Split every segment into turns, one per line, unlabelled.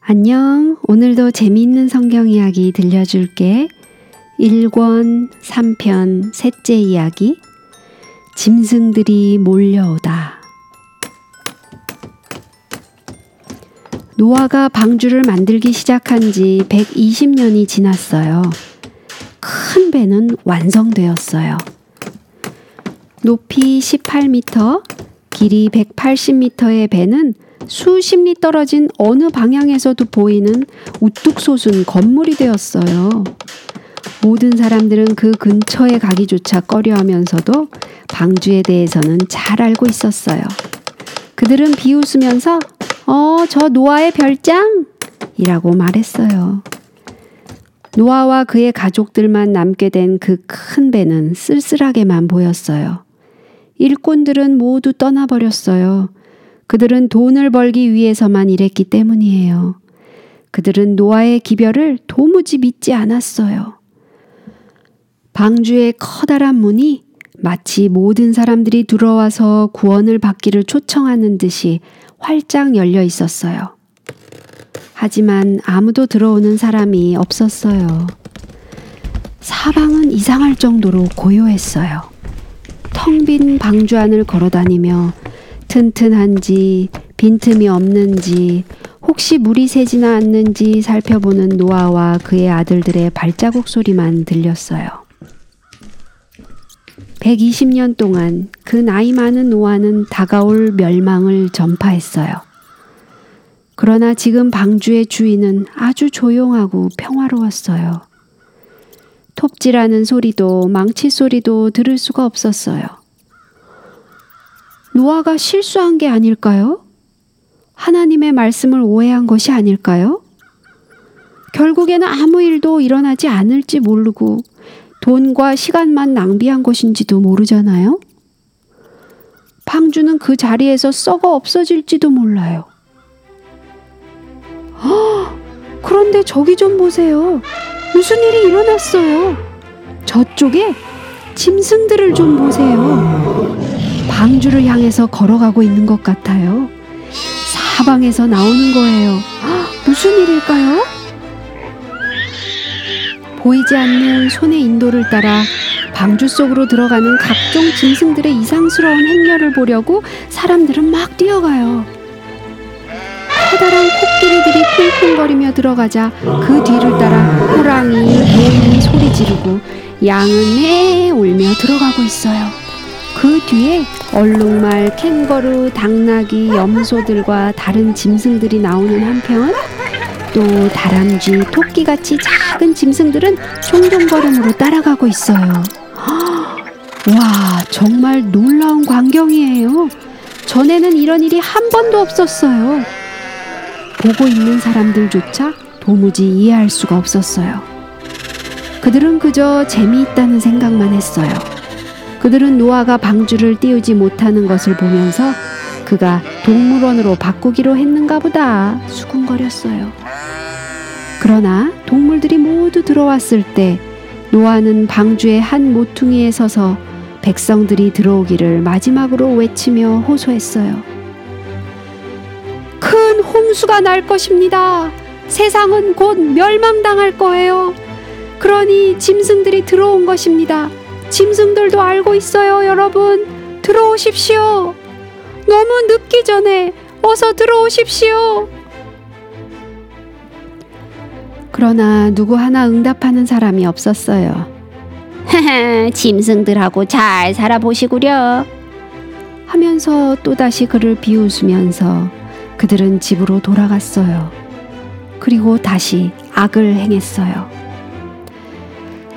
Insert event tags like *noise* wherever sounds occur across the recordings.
안녕. 오늘도 재미있는 성경 이야기 들려줄게. 1권 3편 셋째 이야기. 짐승들이 몰려오다. 노아가 방주를 만들기 시작한 지 120년이 지났어요. 큰 배는 완성되었어요. 높이 18m, 길이 180m의 배는 수십 리 떨어진 어느 방향에서도 보이는 우뚝 솟은 건물이 되었어요. 모든 사람들은 그 근처에 가기조차 꺼려 하면서도 방주에 대해서는 잘 알고 있었어요. 그들은 비웃으면서, 어, 저 노아의 별장! 이라고 말했어요. 노아와 그의 가족들만 남게 된 그 큰 배는 쓸쓸하게만 보였어요. 일꾼들은 모두 떠나버렸어요. 그들은 돈을 벌기 위해서만 일했기 때문이에요. 그들은 노아의 기별을 도무지 믿지 않았어요. 방주의 커다란 문이 마치 모든 사람들이 들어와서 구원을 받기를 초청하는 듯이 활짝 열려 있었어요. 하지만 아무도 들어오는 사람이 없었어요. 사방은 이상할 정도로 고요했어요. 텅 빈 방주 안을 걸어 다니며 튼튼한지 빈틈이 없는지 혹시 물이 새지나 않는지 살펴보는 노아와 그의 아들들의 발자국 소리만 들렸어요. 120년 동안 그 나이 많은 노아는 다가올 멸망을 전파했어요. 그러나 지금 방주의 주인은 아주 조용하고 평화로웠어요. 톱질하는 소리도 망치 소리도 들을 수가 없었어요. 노아가 실수한 게 아닐까요? 하나님의 말씀을 오해한 것이 아닐까요? 결국에는 아무 일도 일어나지 않을지 모르고 돈과 시간만 낭비한 것인지도 모르잖아요? 방주는 그 자리에서 썩어 없어질지도 몰라요. 아, 그런데 저기 좀 보세요. 무슨 일이 일어났어요. 저쪽에 짐승들을 좀 보세요. 방주를 향해서 걸어가고 있는 것 같아요. 사방에서 나오는 거예요. 아, 무슨 일일까요? 보이지 않는 손의 인도를 따라 방주 속으로 들어가는 각종 짐승들의 이상스러운 행렬을 보려고 사람들은 막 뛰어가요. 커다란 코끼리들이 쿵쿵거리며 들어가자 그 뒤를 따라 호랑이, 개이 소리 지르고 양은 매 울며 들어가고 있어요. 그 뒤에 얼룩말, 캥거루, 당나귀, 염소들과 다른 짐승들이 나오는 한편 또 다람쥐, 토끼같이 작은 짐승들은 총동걸음으로 따라가고 있어요. 와, 정말 놀라운 광경이에요. 전에는 이런 일이 한 번도 없었어요. 보고 있는 사람들조차 도무지 이해할 수가 없었어요. 그들은 그저 재미있다는 생각만 했어요. 그들은 노아가 방주를 띄우지 못하는 것을 보면서 그가 동물원으로 바꾸기로 했는가 보다 수군거렸어요. 그러나 동물들이 모두 들어왔을 때 노아는 방주의 한 모퉁이에 서서 백성들이 들어오기를 마지막으로 외치며 호소했어요. 큰 홍수가 날 것입니다. 세상은 곧 멸망당할 거예요. 그러니 짐승들이 들어온 것입니다. 짐승들도 알고 있어요, 여러분. 들어오십시오. 너무 늦기 전에 어서 들어오십시오. 그러나 누구 하나 응답하는 사람이 없었어요. *laughs* 짐승들하고 잘 살아보시구려. 하면서 또다시 그를 비웃으면서 그들은 집으로 돌아갔어요. 그리고 다시 악을 행했어요.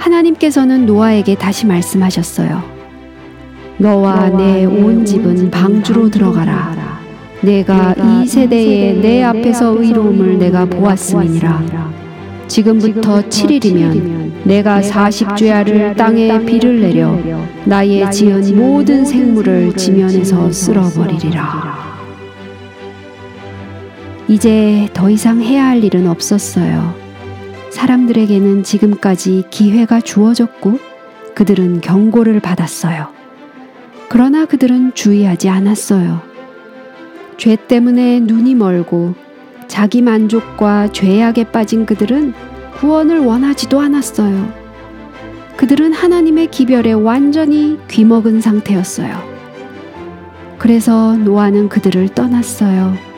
하나님께서는 노아에게 다시 말씀하셨어요. 너와 내 온 집은 방주로 들어가라. 내가 이 세대에 내 앞에서 의로움을 내가 보았음이니라. 지금부터 7일이면 내가 40죄야를 땅에 비를 내려 나의 지은 모든 생물을 지면에서 쓸어버리리라. 이제 더 이상 해야 할 일은 없었어요. 사람들에게는 지금까지 기회가 주어졌고 그들은 경고를 받았어요. 그러나 그들은 주의하지 않았어요. 죄 때문에 눈이 멀고 자기 만족과 죄악에 빠진 그들은 구원을 원하지도 않았어요. 그들은 하나님의 기별에 완전히 귀먹은 상태였어요. 그래서 노아는 그들을 떠났어요.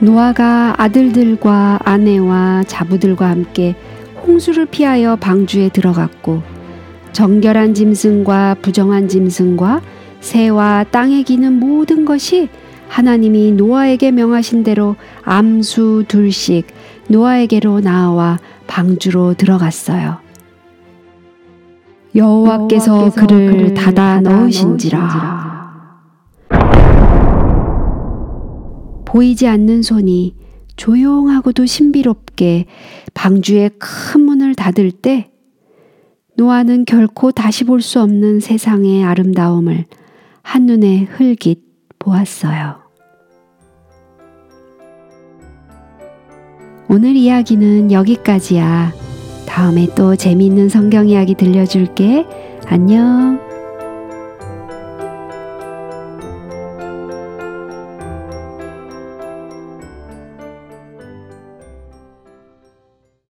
노아가 아들들과 아내와 자부들과 함께 홍수를 피하여 방주에 들어갔고 정결한 짐승과 부정한 짐승과 새와 땅에 기는 모든 것이 하나님이 노아에게 명하신 대로 암수 둘씩 노아에게로 나와 방주로 들어갔어요. 여호와께서 그를 닫아 넣으신지라. 보이지 않는 손이 조용하고도 신비롭게 방주의 큰 문을 닫을 때 노아는 결코 다시 볼 수 없는 세상의 아름다움을 한눈에 흘깃 보았어요. 오늘 이야기는 여기까지야. 다음에 또 재미있는 성경 이야기 들려줄게. 안녕.